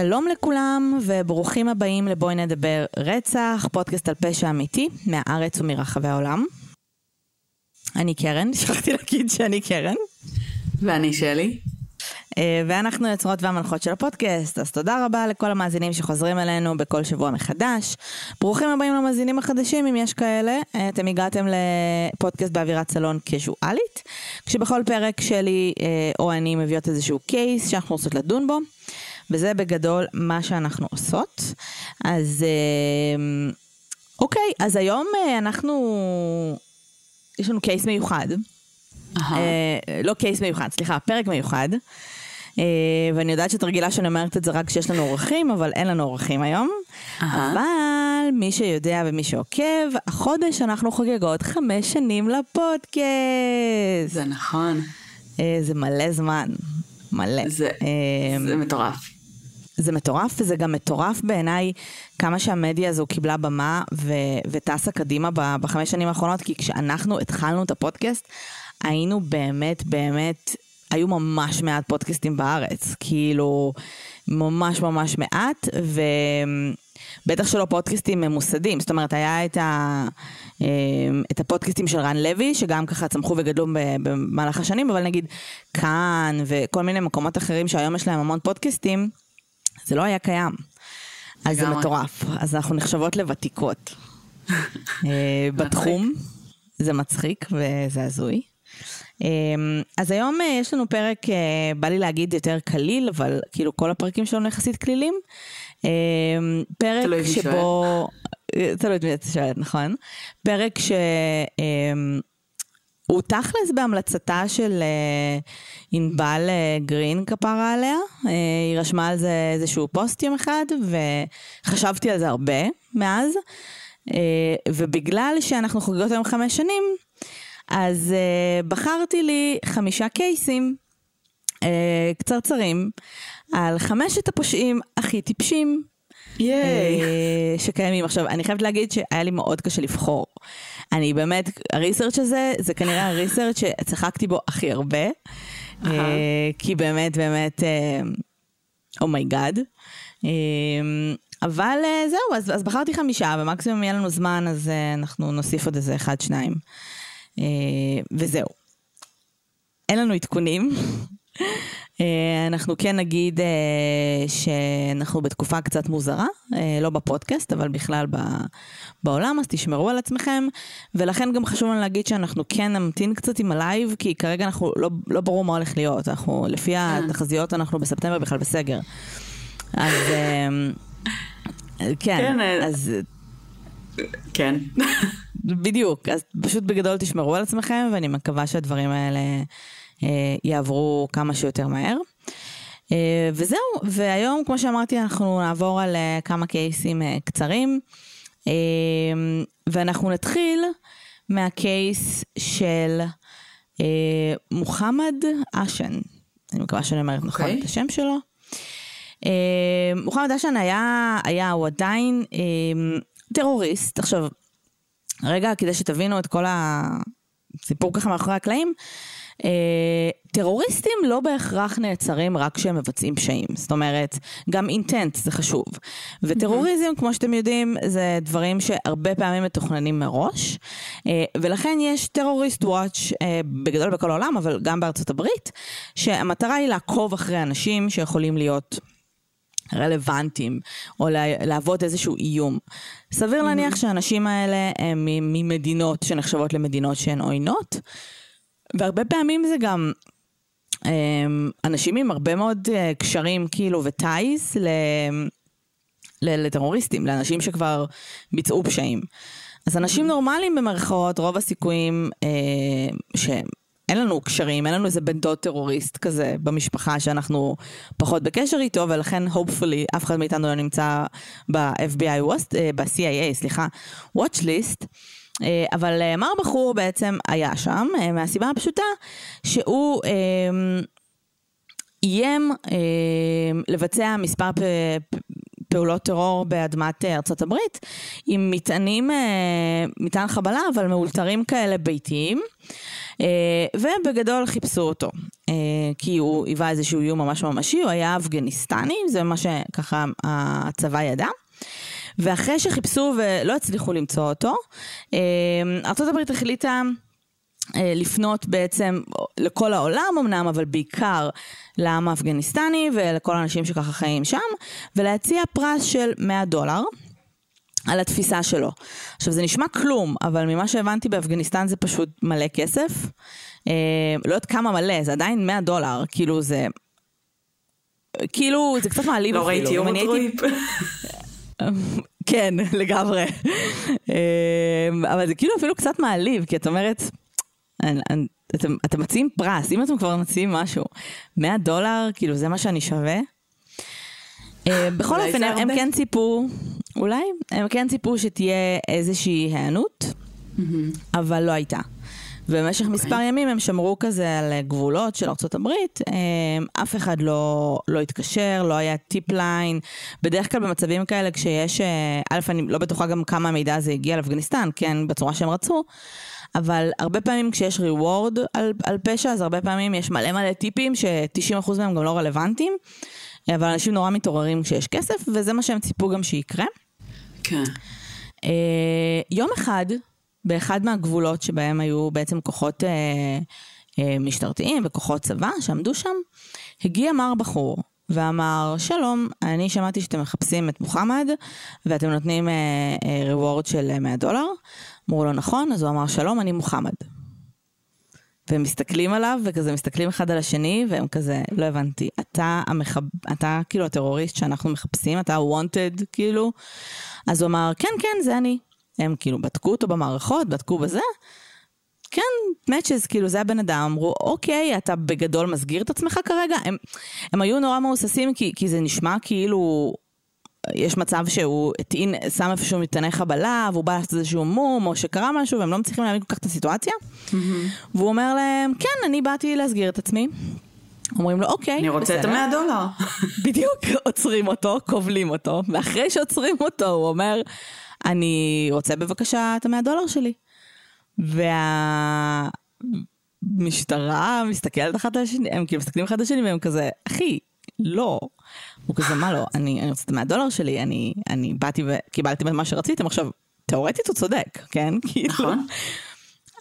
שלום לכולם וברוכים הבאים לבואי נדבר רצח, פודקאסט על פשע אמיתי מהארץ ומרחבי העולם. אני קרן, שכחתי להגיד שאני קרן. ואני שלי. אה, ואנחנו יוצרות והמנחות של הפודקאסט, אז תודה רבה לכל המאזינים שחוזרים אלינו בכל שבוע מחדש. ברוכים הבאים למאזינים החדשים, אם יש כאלה. אה, אתם הגעתם לפודקאסט באווירת סלון קזואלית, כשבכל פרק שלי אה, או אני מביאות איזשהו קייס שאנחנו רוצות לדון בו. וזה בגדול מה שאנחנו עושות. אז אוקיי, אז היום אנחנו, יש לנו קייס מיוחד. Uh-huh. לא קייס מיוחד, סליחה, פרק מיוחד. Uh, ואני יודעת שאת רגילה שאני אומרת את זה רק כשיש לנו אורחים, אבל אין לנו אורחים היום. Uh-huh. אבל מי שיודע ומי שעוקב, החודש אנחנו חוגגות חמש שנים לפודקאסט. זה נכון. Uh, זה מלא זמן. מלא. זה, uh, זה מטורף. זה מטורף, וזה גם מטורף בעיניי כמה שהמדיה הזו קיבלה במה ו- וטסה קדימה בחמש שנים האחרונות, כי כשאנחנו התחלנו את הפודקאסט, היינו באמת באמת, היו ממש מעט פודקאסטים בארץ, כאילו ממש ממש מעט, ובטח שלא פודקאסטים ממוסדים, זאת אומרת היה את, ה... אמ, את הפודקאסטים של רן לוי, שגם ככה צמחו וגדלו במהלך השנים, אבל נגיד כאן וכל מיני מקומות אחרים שהיום יש להם המון פודקאסטים, זה לא היה קיים. אז זה מטורף, אז אנחנו נחשבות לוותיקות. אה, בתחום, זה מצחיק וזה הזוי. אמ, אז היום אה, יש לנו פרק, אה, בא לי להגיד יותר קליל, אבל כאילו כל הפרקים שלנו יחסית קלילים. אמ, פרק שבו... תלוי את מי את שואלת, נכון? פרק ש... הוא תכלס בהמלצתה של ענבל גרין כפרה עליה, היא רשמה על זה איזשהו פוסט יום אחד, וחשבתי על זה הרבה מאז, ובגלל שאנחנו חוגגות היום חמש שנים, אז בחרתי לי חמישה קייסים קצרצרים על חמשת הפושעים הכי טיפשים. ייי. שקיימים. עכשיו, אני חייבת להגיד שהיה לי מאוד קשה לבחור. אני באמת, ה research הזה, זה כנראה ה research שצחקתי בו הכי הרבה. אה-הא. אה, כי באמת, באמת, oh my God. אה, אה, אבל אה, זהו, אז, אז בחרתי חמישה, ומקסימום יהיה לנו זמן, אז אנחנו נוסיף עוד איזה אחד, שניים. אה, וזהו. אין לנו עדכונים. אה, אנחנו כן נגיד אה, שאנחנו בתקופה קצת מוזרה, לא בפודקאסט, אבל בכלל בעולם, אז תשמרו על עצמכם. ולכן גם חשוב לנו להגיד שאנחנו כן נמתין קצת עם הלייב, כי כרגע אנחנו, לא, לא ברור מה הולך להיות. אנחנו, לפי התחזיות, אנחנו בספטמבר בכלל בסגר. אז כן, כן אז... כן. בדיוק, אז פשוט בגדול תשמרו על עצמכם, ואני מקווה שהדברים האלה אה, יעברו כמה שיותר מהר. אה, וזהו, והיום, כמו שאמרתי, אנחנו נעבור על אה, כמה קייסים אה, קצרים, אה, ואנחנו נתחיל מהקייס של אה, מוחמד אשן. אני מקווה שאני אומרת okay. נכון אוקיי. את השם שלו. אה, מוחמד אשן היה, היה, הוא עדיין אה, טרוריסט. עכשיו, רגע, כדי שתבינו את כל הסיפור ככה מאחורי הקלעים, אה, טרוריסטים לא בהכרח נעצרים רק כשהם מבצעים פשעים. זאת אומרת, גם אינטנט זה חשוב. וטרוריזם, כמו שאתם יודעים, זה דברים שהרבה פעמים מתוכננים מראש. אה, ולכן יש טרוריסט וואץ' אה, בגדול בכל העולם, אבל גם בארצות הברית, שהמטרה היא לעקוב אחרי אנשים שיכולים להיות... רלוונטיים, או להוות איזשהו איום. סביר להניח שהאנשים האלה הם ממדינות שנחשבות למדינות שהן עוינות, והרבה פעמים זה גם אמ, אנשים עם הרבה מאוד אה, קשרים כאילו וטייס לטרוריסטים, לאנשים שכבר ביצעו פשעים. אז אנשים נורמליים במרכאות, רוב הסיכויים אה, שהם אין לנו קשרים, אין לנו איזה בן דוד טרוריסט כזה במשפחה שאנחנו פחות בקשר איתו, ולכן hopefully אף אחד מאיתנו לא נמצא ב-FBI, אה, ב-CIA, סליחה, watch list. אה, אבל אה, מר בחור בעצם היה שם, מהסיבה הפשוטה שהוא איים לבצע מספר פעולות טרור באדמת ארצות הברית עם מטענים, מטען חבלה, אבל מאולתרים כאלה ביתיים. ובגדול חיפשו אותו, כי הוא היווה איזשהו איום ממש ממשי, הוא היה אפגניסטני, זה מה שככה הצבא ידע. ואחרי שחיפשו ולא הצליחו למצוא אותו, ארה"ב החליטה לפנות בעצם לכל העולם אמנם, אבל בעיקר לעם האפגניסטני ולכל האנשים שככה חיים שם, ולהציע פרס של 100 דולר. על התפיסה שלו. עכשיו זה נשמע כלום, אבל ממה שהבנתי באפגניסטן זה פשוט מלא כסף. אה, לא יודעת כמה מלא, זה עדיין 100 דולר, כאילו זה... כאילו, זה קצת מעליב לא ראיתי יום הייתי... כן, לגמרי. אה, אבל זה כאילו אפילו קצת מעליב, כי את אומרת, אתם, אתם מציעים פרס, אם אתם כבר מציעים משהו, 100 דולר, כאילו זה מה שאני שווה. אה, בכל אופן, הם, הם כן ציפו, אולי, הם כן ציפו שתהיה איזושהי היענות, אבל לא הייתה. ובמשך okay. מספר ימים הם שמרו כזה על גבולות של ארה"ב, אה, אף אחד לא, לא התקשר, לא היה טיפ ליין. בדרך כלל במצבים כאלה כשיש, אה, א', אני לא בטוחה גם כמה המידע הזה הגיע לאפגניסטן, כן, בצורה שהם רצו, אבל הרבה פעמים כשיש reward על, על פשע, אז הרבה פעמים יש מלא מלא טיפים ש-90% מהם גם לא רלוונטיים, אבל אנשים נורא מתעוררים כשיש כסף, וזה מה שהם ציפו גם שיקרה. כן. Uh, יום אחד, באחד מהגבולות שבהם היו בעצם כוחות uh, uh, משטרתיים וכוחות צבא שעמדו שם, הגיע מר בחור ואמר, שלום, אני שמעתי שאתם מחפשים את מוחמד ואתם נותנים ריוורד uh, uh, של 100 דולר. אמרו לו, נכון? אז הוא אמר, שלום, אני מוחמד. והם מסתכלים עליו, וכזה מסתכלים אחד על השני, והם כזה, לא הבנתי, אתה המחב... אתה כאילו הטרוריסט שאנחנו מחפשים, אתה ה-wanted, כאילו. אז הוא אמר, כן, כן, זה אני. הם כאילו בדקו אותו במערכות, בדקו בזה. כן, matches, כאילו זה הבן אדם, אמרו, אוקיי, אתה בגדול מסגיר את עצמך כרגע? הם, הם היו נורא מהוססים, כי, כי זה נשמע כאילו יש מצב שהוא הטעין, שם איפשהו מטעני חבלה, והוא בא לעשות איזשהו מום, או שקרה משהו, והם לא מצליחים להבין כל כך את הסיטואציה. Mm-hmm. והוא אומר להם, כן, אני באתי להסגיר את עצמי. אומרים לו, אוקיי, אני רוצה בסדר. את המאה דולר. בדיוק, עוצרים אותו, כובלים אותו, ואחרי שעוצרים אותו, הוא אומר, אני רוצה בבקשה את המאה דולר שלי. והמשטרה מסתכלת אחת על השני, הם כאילו מסתכלים אחד על השני והם כזה, אחי, לא. הוא כזה, מה לא, אני, אני רוצה את מהדולר שלי, אני, אני באתי וקיבלתי מה שרציתם, עכשיו, תאורטית הוא צודק, כן? כאילו. נכון.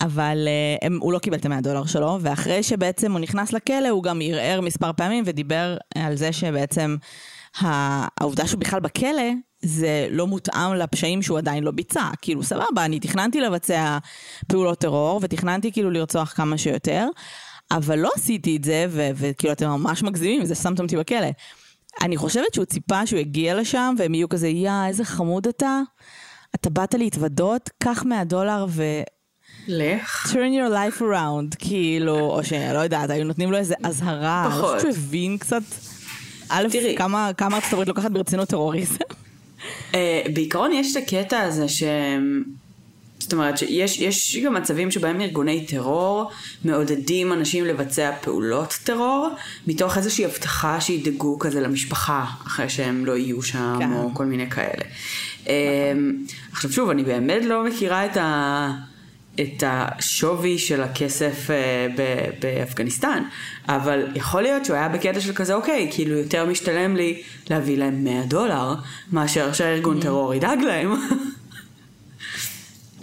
אבל uh, הם, הוא לא קיבל את המאה דולר שלו, ואחרי שבעצם הוא נכנס לכלא, הוא גם ערער מספר פעמים ודיבר על זה שבעצם העובדה שהוא בכלל בכלא, זה לא מותאם לפשעים שהוא עדיין לא ביצע. כאילו, סבבה, אני תכננתי לבצע פעולות טרור, ותכננתי כאילו לרצוח כמה שיותר, אבל לא עשיתי את זה, וכאילו אתם ממש מגזימים, זה שמתם אותי בכלא. אני חושבת שהוא ציפה שהוא יגיע לשם, והם יהיו כזה, יא, איזה חמוד אתה. אתה באת להתוודות, קח 100 דולר ו... לך. turn your life around, כאילו, או שלא יודעת, היו נותנים לו איזה אזהרה. פחות. אני חושבת שהוא הבין קצת, א', כמה, כמה ארצות הברית לוקחת ברצינות טרוריזם. Uh, בעיקרון יש את הקטע הזה שהם... זאת אומרת שיש גם מצבים שבהם ארגוני טרור מעודדים אנשים לבצע פעולות טרור מתוך איזושהי הבטחה שידאגו כזה למשפחה אחרי שהם לא יהיו שם כן. או כל מיני כאלה. נכון. עכשיו שוב, אני באמת לא מכירה את, ה, את השווי של הכסף אה, באפגניסטן, אבל יכול להיות שהוא היה בקטע של כזה, אוקיי, כאילו יותר משתלם לי להביא להם 100 דולר מאשר שהארגון mm-hmm. טרור ידאג להם.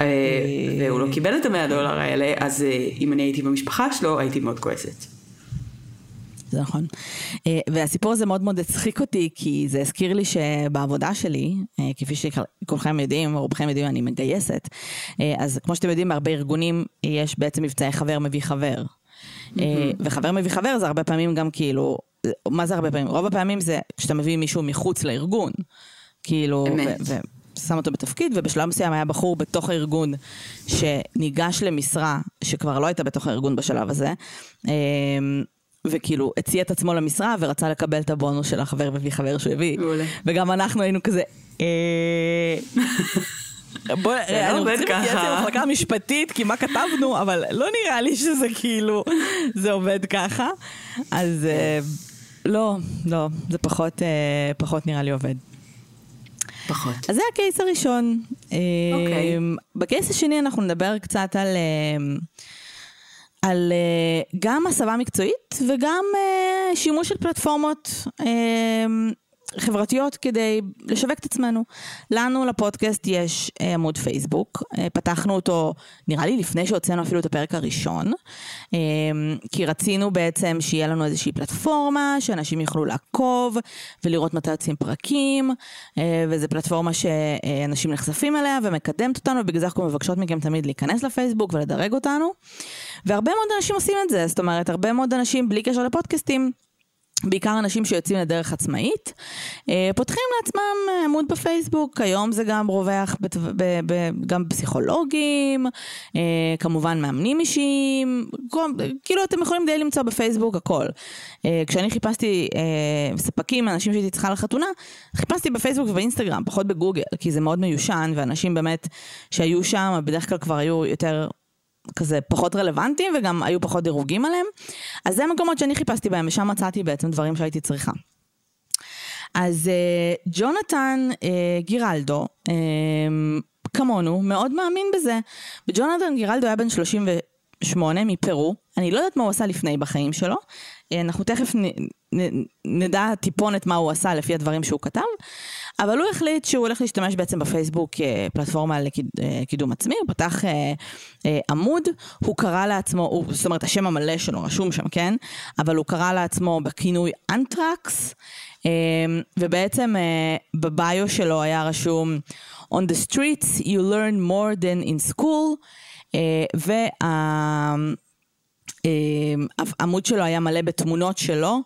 אה, והוא לא קיבל את המאה דולר האלה, אז אה, אם אני הייתי במשפחה שלו, הייתי מאוד כועסת. זה נכון. אה, והסיפור הזה מאוד מאוד הצחיק אותי, כי זה הזכיר לי שבעבודה שלי, כפי שכולכם יודעים, או רובכם יודעים, אני מגייסת. אז כמו שאתם יודעים, בהרבה ארגונים יש בעצם מבצעי חבר מביא חבר. וחבר מביא חבר זה הרבה פעמים גם כאילו, מה זה הרבה פעמים? רוב הפעמים זה כשאתה מביא מישהו מחוץ לארגון. כאילו, אמת. שם אותו בתפקיד, ובשלב מסוים היה בחור בתוך הארגון שניגש למשרה שכבר לא הייתה בתוך הארגון בשלב הזה, וכאילו הציע את עצמו למשרה ורצה לקבל את הבונוס של החבר מביא חבר שהוא הביא. וגם אנחנו היינו כזה... אה, בוא. אני רוצה להתייעץ עם המחלקה המשפטית, כי מה כתבנו, אבל לא נראה לי שזה כאילו, זה עובד ככה. אז אה, לא, לא, זה פחות, אה, פחות נראה לי עובד. פחות. אז זה הקייס הראשון. אוקיי. Okay. אמ, בקייס השני אנחנו נדבר קצת על, על uh, גם הסבה מקצועית וגם uh, שימוש של פלטפורמות uh, חברתיות כדי לשווק את עצמנו. לנו לפודקאסט יש אה, עמוד פייסבוק, אה, פתחנו אותו נראה לי לפני שהוצאנו אפילו את הפרק הראשון, אה, כי רצינו בעצם שיהיה לנו איזושהי פלטפורמה שאנשים יוכלו לעקוב ולראות מתי יוצאים פרקים, וזו פלטפורמה שאנשים נחשפים אליה ומקדמת אותנו, ובגלל זה אנחנו מבקשות מכם תמיד להיכנס לפייסבוק ולדרג אותנו. והרבה מאוד אנשים עושים את זה, זאת אומרת, הרבה מאוד אנשים בלי קשר לפודקאסטים. בעיקר אנשים שיוצאים לדרך עצמאית, אה, פותחים לעצמם עמוד בפייסבוק, היום זה גם רווח גם פסיכולוגים, אה, כמובן מאמנים אישיים, כאילו אתם יכולים די למצוא בפייסבוק הכל. אה, כשאני חיפשתי ספקים, אנשים שהייתי צריכה לחתונה, חיפשתי בפייסבוק ובאינסטגרם, פחות בגוגל, כי זה מאוד מיושן, ואנשים באמת שהיו שם, בדרך כלל כבר היו יותר כזה פחות רלוונטיים וגם היו פחות דירוגים עליהם. אז זה המקומות שאני חיפשתי בהם ושם מצאתי בעצם דברים שהייתי צריכה. אז uh, ג'ונתן uh, גירלדו, uh, כמונו, מאוד מאמין בזה. וג'ונתן גירלדו היה בן 38 מפרו, אני לא יודעת מה הוא עשה לפני בחיים שלו, אנחנו תכף נ, נ, נדע טיפונת מה הוא עשה לפי הדברים שהוא כתב, אבל הוא החליט שהוא הולך להשתמש בעצם בפייסבוק כפלטפורמה לקידום עצמי, הוא פתח אה, אה, עמוד, הוא קרא לעצמו, הוא, זאת אומרת השם המלא שלו רשום שם, כן? אבל הוא קרא לעצמו בכינוי אנטרקס, אה, ובעצם אה, בביו שלו היה רשום On the streets you learn more than in school, אה, וה... העמוד אה, שלו היה מלא בתמונות שלו,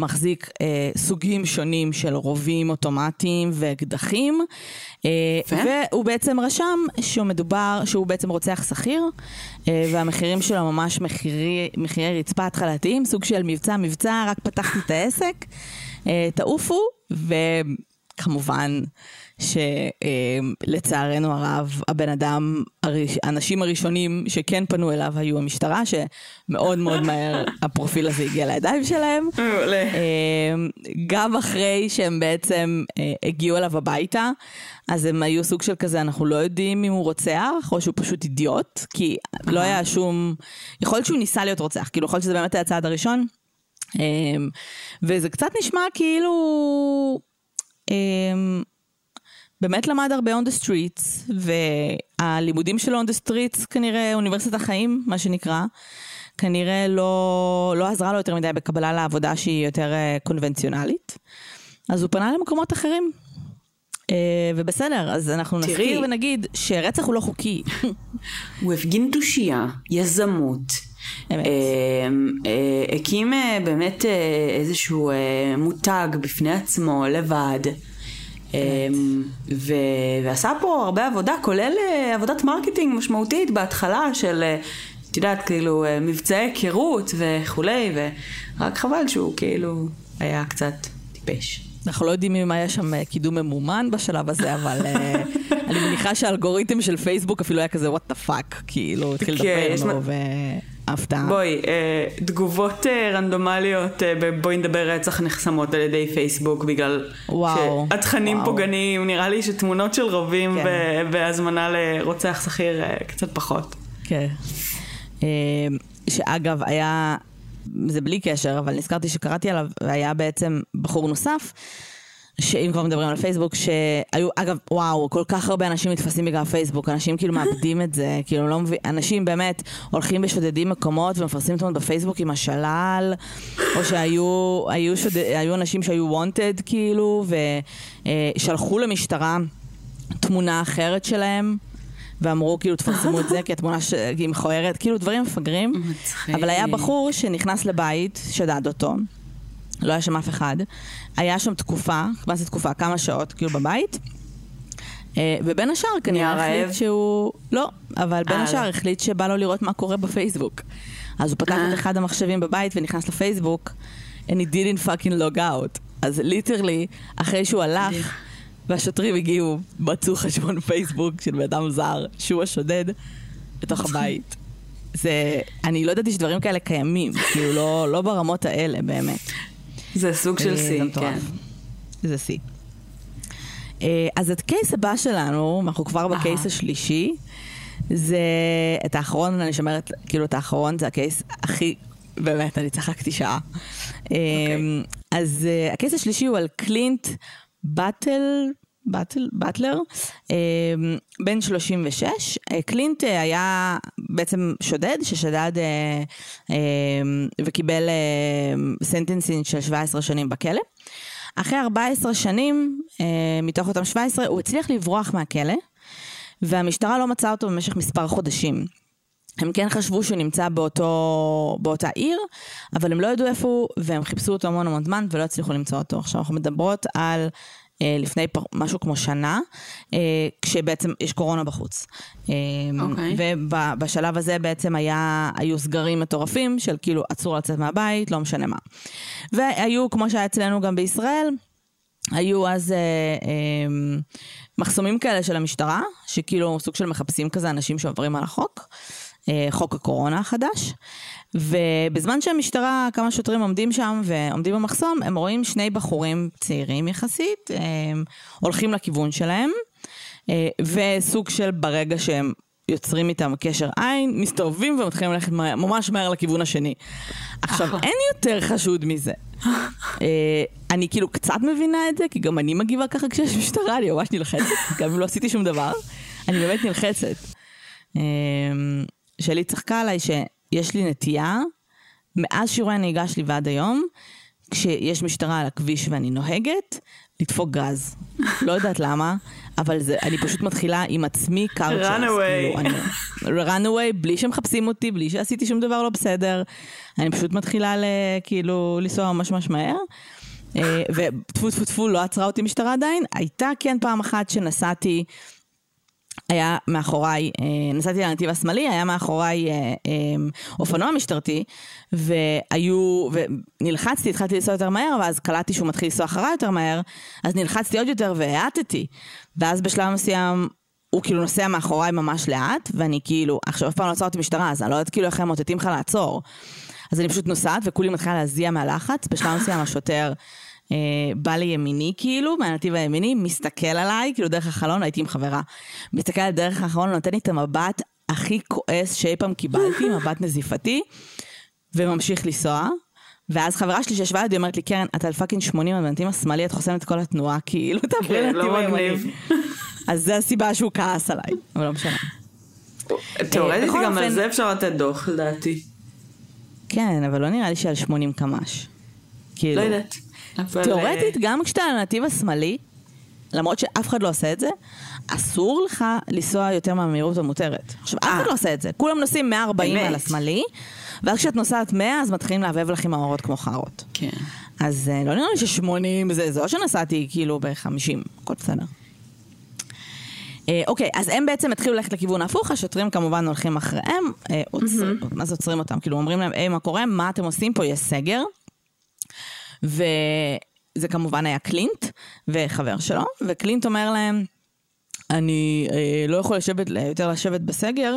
מחזיק אה, סוגים שונים של רובים אוטומטיים ואקדחים, אה, והוא בעצם רשם שהוא מדובר, שהוא בעצם רוצח שכיר, אה, והמחירים שלו ממש מחירי, מחירי רצפה התחלתיים, סוג של מבצע מבצע, רק פתחתי את העסק, אה, תעופו, וכמובן שלצערנו הרב, הבן אדם, האנשים הראשונים שכן פנו אליו היו המשטרה, שמאוד מאוד מהר הפרופיל הזה הגיע לידיים שלהם. אמ, גם אחרי שהם בעצם אה, הגיעו אליו הביתה, אז הם היו סוג של כזה, אנחנו לא יודעים אם הוא רוצח, או שהוא פשוט אידיוט, כי לא היה שום... יכול להיות שהוא ניסה להיות רוצח, כאילו יכול להיות שזה באמת היה הצעד הראשון. אמ, וזה קצת נשמע כאילו... אמ, באמת למד הרבה on the streets, והלימודים שלו on the streets כנראה אוניברסיטת החיים, מה שנקרא, כנראה לא, לא עזרה לו יותר מדי בקבלה לעבודה שהיא יותר uh, קונבנציונלית. אז הוא פנה למקומות אחרים. Uh, ובסדר, אז אנחנו נזכיר ונגיד שרצח הוא לא חוקי. הוא הפגין תושייה, יזמות. Uh, uh, הקים uh, באמת uh, איזשהו מותג בפני עצמו, לבד. אמ, ו... ועשה פה הרבה עבודה, כולל אה, עבודת marketing משמעותית בהתחלה של, אה, את יודעת, כאילו, אה, מבצעי היכרות וכולי, ורק חבל שהוא כאילו היה קצת טיפש. אנחנו לא יודעים אם היה שם קידום ממומן בשלב הזה, אבל אני מניחה שהאלגוריתם של פייסבוק אפילו היה כזה, what the fuck, כאילו, התחיל כן, לדבר לו, ו... הפתעה. בואי, אה, תגובות אה, רנדומליות אה, בואי נדבר רצח נחסמות על ידי פייסבוק בגלל וואו, שהתכנים וואו. פוגעניים, נראה לי שתמונות של רובים כן. והזמנה לרוצח שכיר אה, קצת פחות. כן. אה, שאגב, היה, זה בלי קשר, אבל נזכרתי שקראתי עליו, והיה בעצם בחור נוסף. שאם כבר מדברים על פייסבוק, שהיו, אגב, וואו, כל כך הרבה אנשים נתפסים בגלל פייסבוק, אנשים כאילו מאבדים את זה, כאילו לא מבין, אנשים באמת הולכים ושודדים מקומות ומפרסמים תמונות בפייסבוק עם השלל, או שהיו היו שוד, היו אנשים שהיו וונטד כאילו, ושלחו למשטרה תמונה אחרת שלהם. ואמרו כאילו תפרסמו את זה כי התמונה ש... היא מכוערת, כאילו דברים מפגרים. אבל היה בחור שנכנס לבית, שדד אותו. לא היה שם אף אחד. היה שם תקופה, מה זה תקופה? כמה שעות, כאילו בבית. אה, ובין השאר כנראה החליט שהוא... לא, אבל בין אה, השאר לא. החליט שבא לו לראות מה קורה בפייסבוק. אז הוא פתח את אה. אחד המחשבים בבית ונכנס לפייסבוק, and he didn't fucking log out. אז literally, אחרי שהוא הלך, והשוטרים הגיעו, מצאו חשבון פייסבוק של בן אדם זר, שהוא השודד, בתוך הבית. זה, אני לא ידעתי שדברים כאלה קיימים, כאילו לא, לא ברמות האלה, באמת. זה סוג של שיא, כן. זה שיא. אה, אז את case הבא שלנו, אנחנו כבר ב case השלישי, זה, את האחרון, אני שומרת, כאילו את האחרון זה ה case הכי, באמת, אני צחקתי שעה. Okay. אז uh, ה case השלישי הוא על קלינט באטל, באטל, באטלר, בן 36. Uh, קלינט uh, היה בעצם שודד, ששדד uh, uh, וקיבל uh, sentencing של 17 שנים בכלא. אחרי 14 שנים, uh, מתוך אותם 17, הוא הצליח לברוח מהכלא. והמשטרה לא מצאה אותו במשך מספר חודשים. הם כן חשבו שהוא נמצא באותו, באותה עיר, אבל הם לא ידעו איפה הוא, והם חיפשו אותו המון המון זמן ולא הצליחו למצוא אותו. עכשיו אנחנו מדברות על אה, לפני פר, משהו כמו שנה, אה, כשבעצם יש קורונה בחוץ. אה, okay. אוקיי. ובשלב הזה בעצם היה, היו סגרים מטורפים של כאילו אסור לצאת מהבית, לא משנה מה. והיו, כמו שהיה אצלנו גם בישראל, היו אז אה, אה, מחסומים כאלה של המשטרה, שכאילו סוג של מחפשים כזה אנשים שעוברים על החוק, אה, חוק הקורונה החדש. ובזמן שהמשטרה, כמה שוטרים עומדים שם ועומדים במחסום, הם רואים שני בחורים צעירים יחסית, אה, הולכים לכיוון שלהם, אה, וסוג של ברגע שהם יוצרים איתם קשר עין, מסתובבים ומתחילים ללכת ממש מהר לכיוון השני. עכשיו, אין יותר חשוד מזה. אה, אני כאילו קצת מבינה את זה, כי גם אני מגיבה ככה כשיש משטרה, אני ממש נלחצת, גם אם לא עשיתי שום דבר, אני באמת נלחצת. אה, שלי צחקה עליי שיש לי נטייה, מאז שיעורי הנהיגה שלי ועד היום, כשיש משטרה על הכביש ואני נוהגת, לדפוק גז. לא יודעת למה, אבל זה, אני פשוט מתחילה עם עצמי קארצ'רס. runaway. כאילו, runaway, בלי שמחפשים אותי, בלי שעשיתי שום דבר לא בסדר. אני פשוט מתחילה ל, כאילו לנסוע ממש ממש מהר. אה, וטפו טפו טפו, לא עצרה אותי משטרה עדיין. הייתה כן פעם אחת שנסעתי היה מאחוריי, אה, נסעתי לנתיב השמאלי, היה מאחוריי אה, אה, אופנוע משטרתי, והיו, ונלחצתי, התחלתי לנסוע יותר מהר, ואז קלטתי שהוא מתחיל לנסוע אחריי יותר מהר, אז נלחצתי עוד יותר והאטתי. ואז בשלב מסוים הוא כאילו נוסע מאחוריי ממש לאט, ואני כאילו, עכשיו אף פעם לא עצרתי משטרה, אז אני לא יודעת כאילו איך הם מוטטים לך לעצור. אז אני פשוט נוסעת, וכולי מתחילה להזיע מהלחץ, בשלב מסוים השוטר... אה, בא לימיני כאילו, מהנתיב הימיני, מסתכל עליי, כאילו דרך החלון, הייתי עם חברה. מסתכל על דרך החלון, נותן לי את המבט הכי כועס שאי פעם קיבלתי, מבט נזיפתי, וממשיך לנסוע. ואז חברה שלי שישבה לידי אומרת לי, קרן, אתה על fucking 80 על בנתיב השמאלי, את חוסמת את כל התנועה, כאילו, תעברי כן, לא לנתיב הימני. אז זה הסיבה שהוא כעס עליי, אבל לא משנה. תאורטית בכל גם על זה אפשר לתת דוח לדעתי. כן, אבל לא נראה לי שעל 80 קמ"ש. כאילו, לא יודעת. אבל, תאורטית, אה, גם כשאתה על הנתיב השמאלי, למרות שאף אחד לא עושה את זה, אסור לך לנסוע יותר מהמהירות המותרת. עכשיו, אף אחד אה. לא עושה את זה. כולם נוסעים 140 אמת. על השמאלי, ואז כשאת נוסעת 100, אז מתחילים לעבב לך עם האורות כמו חארות. כן. אז אה, לא נראה לי ש-80 זה, זה או שנסעתי כאילו ב-50, הכל בסדר. אה, אוקיי, אז הם בעצם התחילו ללכת לכיוון ההפוך, השוטרים כמובן הולכים אחריהם, אה, מה זה עוצרים אותם? כאילו אומרים להם, היי, מה קורה? מה אתם עושים פה? יש סגר. וזה כמובן היה קלינט וחבר שלו, וקלינט אומר להם, אני אה, לא יכול לשבת, יותר לשבת בסגר,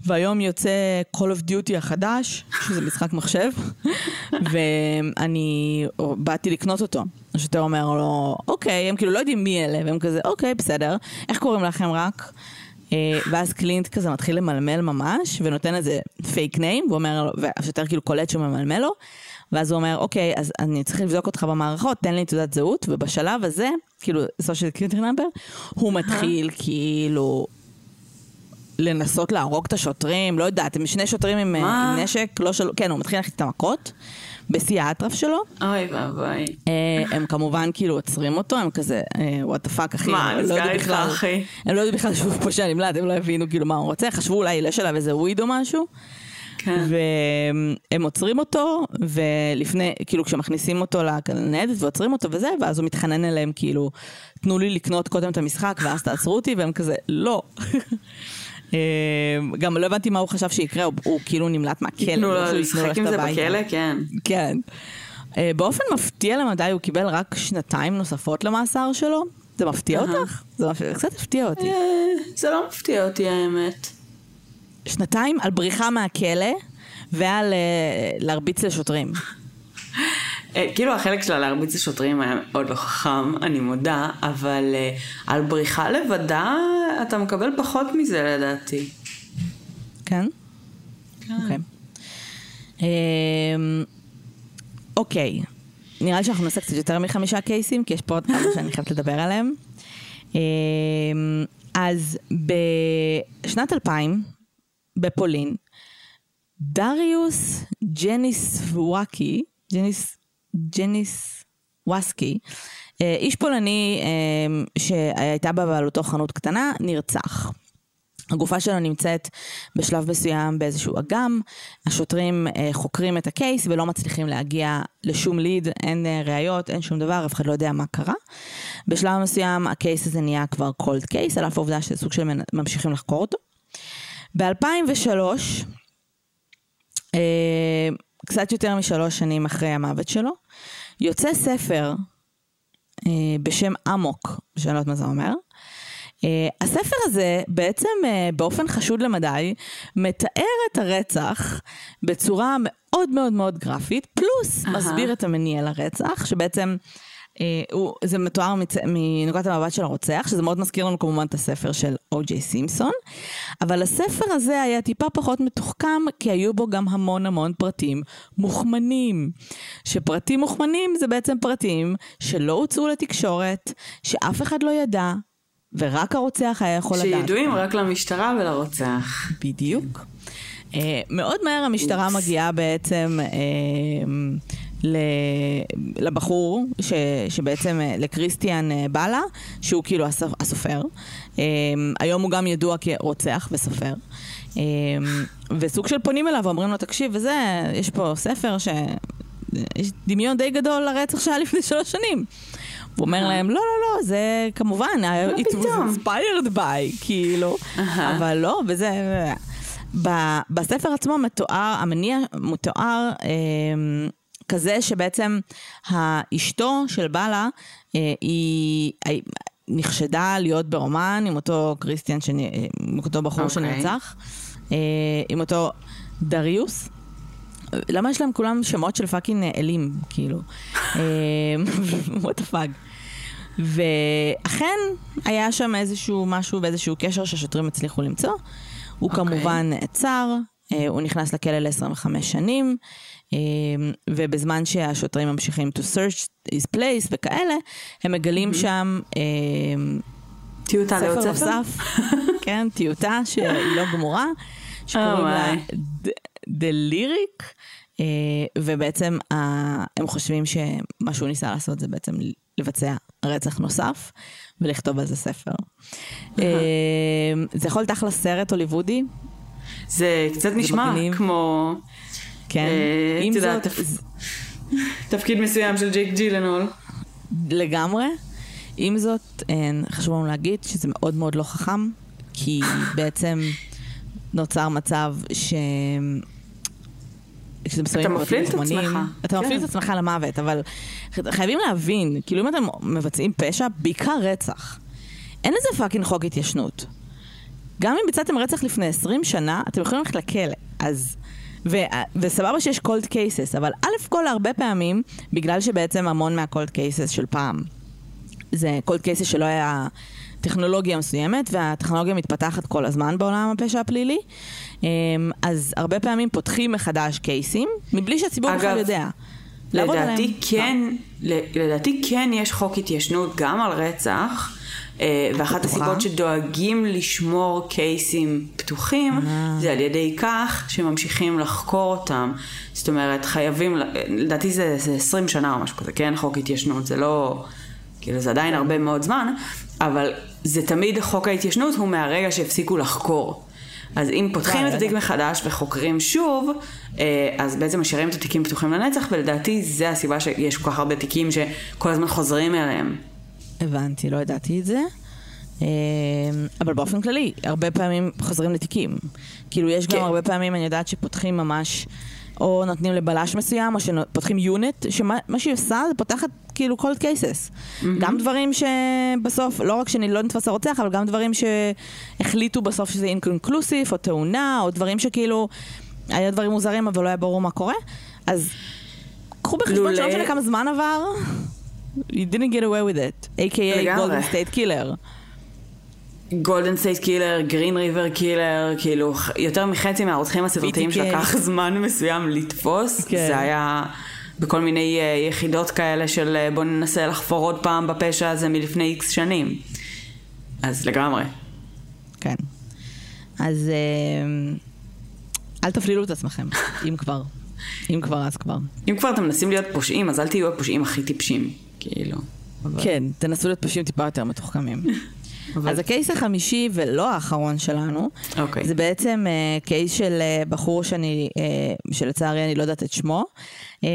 והיום יוצא Call of Duty החדש, שזה משחק מחשב, ואני באתי לקנות אותו. השוטר אומר לו, אוקיי, הם כאילו לא יודעים מי אלה, והם כזה, אוקיי, בסדר, איך קוראים לכם רק? אה, ואז קלינט כזה מתחיל למלמל ממש, ונותן איזה fake name, והשוטר כאילו קולט שהוא ממלמל לו, ואז הוא אומר, אוקיי, אז אני צריך לבדוק אותך במערכות, תן לי תעודת זהות, ובשלב הזה, כאילו, social security number, הוא מתחיל כאילו לנסות להרוג את השוטרים, לא יודעת, הם שני שוטרים עם, אה, נשק, לא של... כן, הוא מתחיל להחליט את המכות, בשיא האטרף שלו. אוי ואבוי. אה, הם כמובן כאילו עוצרים אותו, הם כזה, what the fuck אחי. מה, לא נסגר יודעים איתך אחי? הם לא יודעים בכלל שהוא פושע נמלט, הם לא הבינו כאילו מה הוא רוצה, חשבו אולי ילש עליו איזה weed או משהו. כן. והם עוצרים אותו, ולפני, כאילו כשמכניסים אותו לניידת ועוצרים אותו וזה, ואז הוא מתחנן אליהם כאילו, תנו לי לקנות קודם את המשחק ואז תעצרו אותי, והם כזה, לא. אה, גם לא הבנתי מה הוא חשב שיקרה, הוא, הוא כאילו נמלט מהכלא. ייתנו לא לו לשחק עם זה. בכלא? כן. כן. אה, באופן מפתיע למדי הוא קיבל רק שנתיים נוספות למאסר שלו. זה מפתיע. אותך? זה קצת הפתיע אותי. אה, זה לא מפתיע אותי האמת. שנתיים על בריחה מהכלא ועל אה, להרביץ לשוטרים. אה, כאילו החלק שלה להרביץ לשוטרים היה מאוד לא חכם, אני מודה, אבל אה, על בריחה לבדה, אתה מקבל פחות מזה לדעתי. כן? כן. אוקיי. אמ, אוקיי, נראה לי שאנחנו נעשה קצת יותר מחמישה קייסים, כי יש פה עוד כמה שאני חייבת לדבר עליהם. אמ, אז בשנת 2000, בפולין, דריוס ג'ניס וואקי, ג'ניס, ג'ניס ווסקי, אה, איש פולני אה, שהייתה בבעלותו חנות קטנה, נרצח. הגופה שלו נמצאת בשלב מסוים באיזשהו אגם, השוטרים אה, חוקרים את ה case ולא מצליחים להגיע לשום lead, אין אה, ראיות, אין שום דבר, אף אחד לא יודע מה קרה. בשלב מסוים ה case הזה נהיה כבר cold case, על אף העובדה שסוג של מנ- ממשיכים לחקור אותו. ב-2003, אה, קצת יותר משלוש שנים אחרי המוות שלו, יוצא ספר אה, בשם אמוק, שאני לא יודעת מה זה אומר. Uh, הספר הזה בעצם uh, באופן חשוד למדי מתאר את הרצח בצורה מאוד מאוד מאוד גרפית, פלוס אהה. מסביר את המניע לרצח, שבעצם הוא, זה מתואר מצ... מנקודת המבט של הרוצח, שזה מאוד מזכיר לנו כמובן את הספר של או.ג'יי סימפסון, אבל הספר הזה היה טיפה פחות מתוחכם, כי היו בו גם המון המון פרטים מוכמנים. שפרטים מוכמנים זה בעצם פרטים שלא הוצאו לתקשורת, שאף אחד לא ידע, ורק הרוצח היה יכול לדעת. שידועים רק למשטרה ולרוצח. בדיוק. Uh, מאוד מהר המשטרה. מגיעה בעצם uh, לבחור, ש, שבעצם uh, לקריסטיאן uh, בלה, שהוא כאילו הסופ, הסופר. Uh, היום הוא גם ידוע כרוצח וסופר. Uh, וסוג של פונים אליו ואומרים לו, תקשיב, וזה, יש פה ספר ש... יש דמיון די גדול לרצח שהיה לפני שלוש שנים. הוא אומר אהה. להם, לא, לא, לא, זה כמובן, it was inspired by, כאילו. אבל לא, וזה... בספר עצמו מתואר, המניע מתואר אה, כזה שבעצם האשתו של בלה, אה, היא... היא נחשדה להיות ברומן עם אותו קריסטיאן, שנ... עם אותו בחור אוקיי. שנרצח, אה, עם אותו דריוס. למה יש להם כולם שמות של fucking אלים, כאילו? what fuck. ואכן היה שם איזשהו משהו באיזשהו קשר שהשוטרים הצליחו למצוא. הוא אוקיי. כמובן נעצר, אה, הוא נכנס לכלא ל-25 שנים, אה, ובזמן שהשוטרים ממשיכים to search his place וכאלה, הם מגלים שם אה, טיוטה לעוד ספר כן, טיוטה שהיא לא גמורה, שקוראים לה The Lyric, אה, ובעצם אה, הם חושבים שמה שהוא ניסה לעשות זה בעצם לבצע רצח נוסף ולכתוב על זה ספר. אה, זה יכול להיות אחלה סרט הוליוודי, זה קצת נשמע. כמו כן, אה, עם את יודעת, זאת, תפ- תפקיד מסוים של ג'ייק ג'ילנול. לגמרי. עם זאת, אה, חשוב לנו להגיד שזה מאוד מאוד לא חכם, כי בעצם נוצר מצב ש... אתה מפליל את עצמך. אתה כן. מפליל את עצמך למוות, אבל חייבים להבין, כאילו אם אתם מבצעים פשע, בעיקר רצח, אין לזה fucking חוק התיישנות. גם אם ביצעתם רצח לפני 20 שנה, אתם יכולים ללכת לכלא. אז... ו- וסבבה שיש cold cases, אבל א' כל הרבה פעמים, בגלל שבעצם המון מה cold cases של פעם, זה cold cases שלא היה טכנולוגיה מסוימת, והטכנולוגיה מתפתחת כל הזמן בעולם הפשע הפלילי, אמ, אז הרבה פעמים פותחים מחדש caseים, מבלי שהציבור בכלל יודע. לדעתי כן, לדעתי כן יש חוק התיישנות גם על רצח, ואחת בטוחה? הסיבות שדואגים לשמור קייסים פתוחים, אה. זה על ידי כך שממשיכים לחקור אותם. זאת אומרת, חייבים, לדעתי זה, זה 20 שנה או משהו כזה, כן? חוק התיישנות, זה לא, כאילו זה עדיין הרבה מאוד זמן, אבל זה תמיד, חוק ההתיישנות הוא מהרגע שהפסיקו לחקור. אז אם פותחים את התיק מחדש וחוקרים שוב, אה, אז בעצם משאירים את התיקים פתוחים לנצח, ולדעתי זה הסיבה שיש כל כך הרבה תיקים שכל הזמן חוזרים אליהם. הבנתי, לא ידעתי את זה. אמ, אבל באופן כללי, הרבה פעמים חוזרים לתיקים. כאילו, יש גם כן. הרבה פעמים, אני יודעת שפותחים ממש, או נותנים לבלש מסוים, או שפותחים יוניט, שמה מה שהיא עושה זה פותחת כאילו cold cases. גם דברים שבסוף, לא רק שלא נתפס הרוצח, אבל גם דברים שהחליטו בסוף שזה אינקונקלוסיב, או תאונה, או דברים שכאילו, היה דברים מוזרים, אבל לא היה ברור מה קורה. אז קחו בחשבון שלא משנה כמה זמן עבר, you didn't get away with it, a.k.a. Golden State Killer. Golden State Killer, Green River Killer, כאילו יותר מחצי מהרוצחים הסדרתיים. שלקח זמן מסוים לתפוס, כן. זה היה בכל מיני אה, יחידות כאלה של אה, בוא ננסה לחפור עוד פעם בפשע הזה מלפני איקס שנים. אז לגמרי. כן. אז אה, אל תפלילו את עצמכם, אם כבר. אם כבר, אז כבר. אם כבר אתם מנסים להיות פושעים, אז אל תהיו הפושעים הכי טיפשים, כאילו. אבל- כן, תנסו להיות פשוט טיפה יותר מתוחכמים. אבל- אז הקייס החמישי ולא האחרון שלנו, אוקיי. זה בעצם אה, קייס של אה, בחור שאני, אה, שלצערי אני לא יודעת את שמו. אה,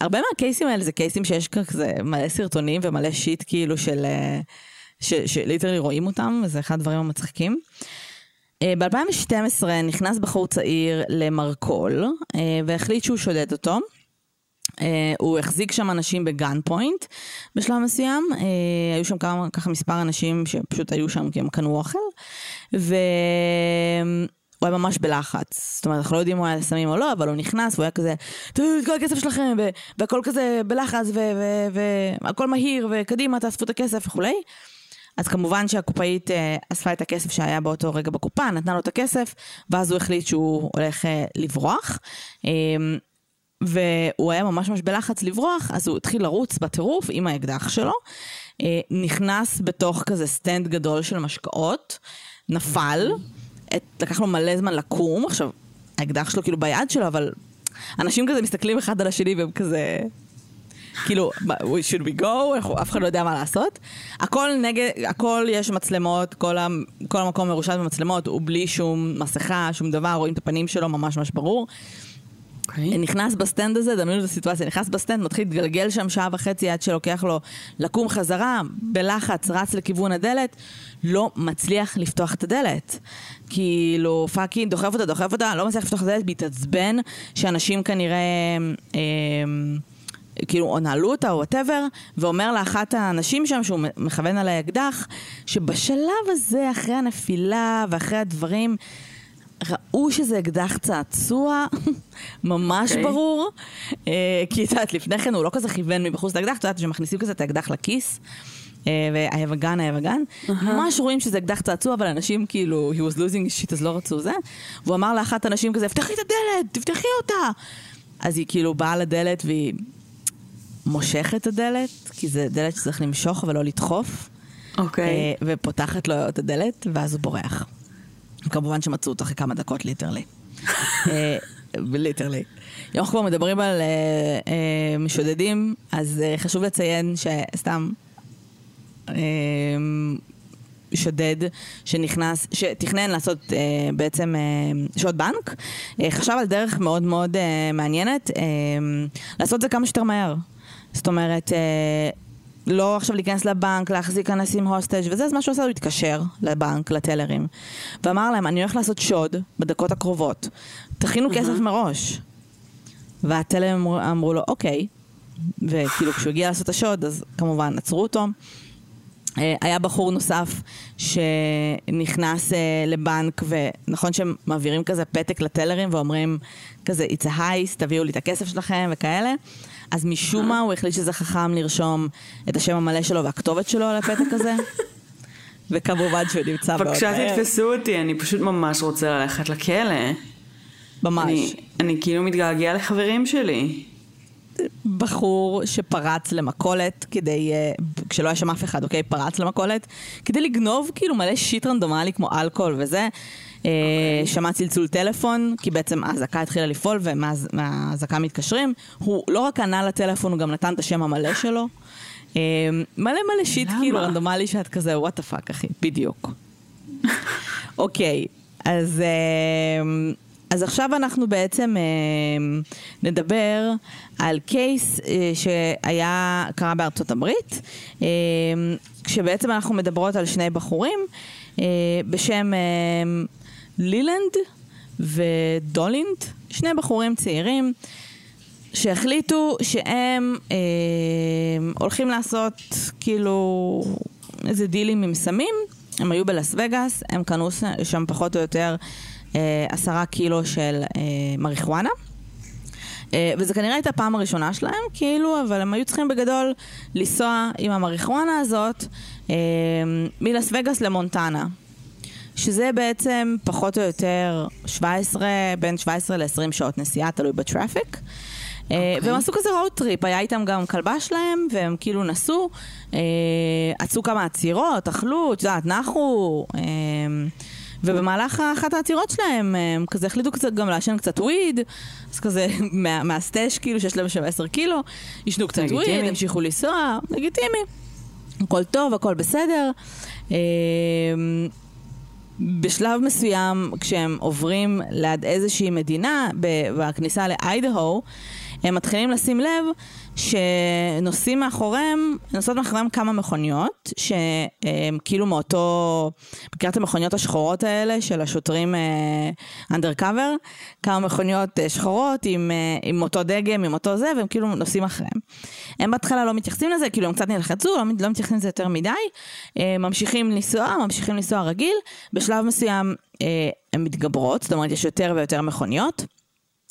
הרבה מהקייסים האלה זה קייסים שיש כזה מלא סרטונים ומלא שיט כאילו של... ש- שליטרלי רואים אותם, וזה אחד הדברים המצחיקים. ב-2012 נכנס בחור צעיר למרכול, אה, והחליט שהוא שודד אותו. Uh, הוא החזיק שם אנשים בגן פוינט בשלב מסוים, uh, היו שם כמה, ככה מספר אנשים שפשוט היו שם כי הם קנו אוכל, והוא היה ממש בלחץ, זאת אומרת אנחנו לא יודעים אם הוא היה סמים או לא, אבל הוא נכנס והוא היה כזה, תביאו את כל הכסף שלכם, והכל כזה בלחץ, והכל מהיר, וקדימה תאספו את הכסף וכולי. אז כמובן שהקופאית אה, אספה את הכסף שהיה באותו רגע בקופה, נתנה לו את הכסף, ואז הוא החליט שהוא הולך אה, לברוח. אה, והוא היה ממש ממש בלחץ לברוח, אז הוא התחיל לרוץ בטירוף עם האקדח שלו, אה, נכנס בתוך כזה סטנד גדול של משקאות, נפל, את, לקח לו מלא זמן לקום, עכשיו, האקדח שלו כאילו ביד שלו, אבל אנשים כזה מסתכלים אחד על השני והם כזה... כאילו, should we go? אנחנו- אף אחד לא יודע מה לעשות. הכל נגד, הכל יש מצלמות, כל, ה, כל המקום מרושת במצלמות, הוא בלי שום מסכה, שום דבר, רואים את הפנים שלו ממש ממש ברור. אוקיי. נכנס בסטנד הזה, דמיינו את הסיטואציה, נכנס בסטנד, מתחיל להתגלגל שם שעה וחצי עד שלוקח לו לקום חזרה, בלחץ, רץ לכיוון הדלת, לא מצליח לפתוח את הדלת. כאילו, fucking, דוחף אותה, דוחף אותה, לא מצליח לפתוח את הדלת, מתעצבן, שאנשים כנראה... אה, כאילו, או נעלו אותה או whatever, ואומר לאחת האנשים שם, שהוא מכוון על האקדח, שבשלב הזה, אחרי הנפילה ואחרי הדברים, ראו שזה אקדח צעצוע, ממש okay. אוקיי. ברור. אה, כי את יודעת, לפני כן הוא לא כזה כיוון מבחוץ את האקדח, את יודעת שמכניסים כזה את האקדח לכיס. אה, וגן. ממש רואים שזה אקדח צעצוע, אבל אנשים כאילו, he was losing shit, אז לא רצו זה. והוא אמר לאחת הנשים כזה, פתחי את הדלת, תפתחי אותה. אז היא כאילו באה לדלת והיא מושכת את הדלת, כי זה דלת שצריך למשוך ולא לדחוף. אוקיי. אה, ופותחת לו את הדלת, ואז הוא בורח. כמובן שמצאו אותו אחרי כמה דקות, literally. אה, literally. אם אנחנו כבר מדברים על אה, אה, משודדים, אז אה, חשוב לציין שסתם אה, שודד שנכנס, שתכנן לעשות אה, בעצם אה, שוד בנק, אה, חשב על דרך מאוד מאוד אה, מעניינת, אה, לעשות את זה כמה שיותר מהר. זאת אומרת, אה, לא עכשיו להיכנס לבנק, להחזיק אנשים הוסטג' וזה, אז מה שהוא עשה, הוא התקשר לבנק, לטלרים, ואמר להם, אני הולך לעשות שוד בדקות הקרובות, תכינו כסף מראש. והטלם אמרו, אמרו לו, אוקיי. וכאילו, כשהוא הגיע לעשות את השוד, אז כמובן עצרו אותו. אה, היה בחור נוסף שנכנס אה, לבנק, ונכון שהם מעבירים כזה פתק לטלרים ואומרים כזה, it's a heist, תביאו לי את הכסף שלכם וכאלה. אז משום מה הוא החליט שזה חכם לרשום את השם המלא שלו והכתובת שלו על הפתק הזה. וכמובן שהוא נמצא מאוד בבקשה. תתפסו אותי, אני פשוט ממש רוצה ללכת לכלא. ממש. אני, אני כאילו מתגעגע לחברים שלי. בחור שפרץ למכולת כדי, אה, כשלא היה שם אף אחד, אוקיי? פרץ למכולת, כדי לגנוב כאילו מלא שיט רנדומלי כמו אלכוהול וזה. Okay. שמע צלצול טלפון, כי בעצם האזעקה התחילה לפעול ומהאזעקה מתקשרים. הוא לא רק ענה לטלפון, הוא גם נתן את השם המלא שלו. אה, מלא מלא shit? כאילו רנדומלי שאת כזה, what the fuck אחי, בדיוק. אוקיי, אז, אה, אז עכשיו אנחנו בעצם אה, נדבר על case אה, שהיה, קרה בארצות הברית, אה, כשבעצם אנחנו מדברות על שני בחורים אה, בשם אה, לילנד ודולינד, שני בחורים צעירים. שהחליטו שהם אה, הולכים לעשות כאילו איזה דילים עם סמים, הם היו בלאס וגאס, הם קנו שם פחות או יותר אה, עשרה קילו של אה, מריחואנה. אה, וזה כנראה הייתה הפעם הראשונה שלהם, כאילו, אבל הם היו צריכים בגדול לנסוע עם המריחואנה הזאת אה, מלס וגאס למונטנה. שזה בעצם פחות או יותר 17, בין 17 ל-20 שעות נסיעה, תלוי בטראפיק. Okay. אוקיי. והם עשו כזה road trip, היה איתם גם כלבה שלהם, והם כאילו נסעו, אה, עצרו כמה עצירות, אכלו, את יודעת, נחו, אה, ובמהלך אחת העצירות שלהם, הם כזה החליטו קצת גם לעשן קצת וויד, אז כזה מה, מהסטאש כאילו שיש להם שם 10 קילו, ישנו קצת וויד, לגיטימי. המשיכו לנסוע, לגיטימי. הכל טוב, הכל בסדר. בשלב מסוים, כשהם עוברים ליד איזושהי מדינה, בכניסה לאיידהו, הם מתחילים לשים לב שנוסעים מאחוריהם, נוסעות מאחוריהם כמה מכוניות, שהם כאילו מאותו, מכיר את המכוניות השחורות האלה של השוטרים אנדרקאבר? כמה מכוניות אה, שחורות עם, אה, עם אותו דגם, עם אותו זה, והם כאילו נוסעים אחריהם. הם בהתחלה לא מתייחסים לזה, כאילו הם קצת נלחצו, לא, לא מתייחסים לזה יותר מדי, אה, ממשיכים לנסוע, ממשיכים לנסוע רגיל, בשלב מסוים אה, הן מתגברות, זאת אומרת יש יותר ויותר מכוניות.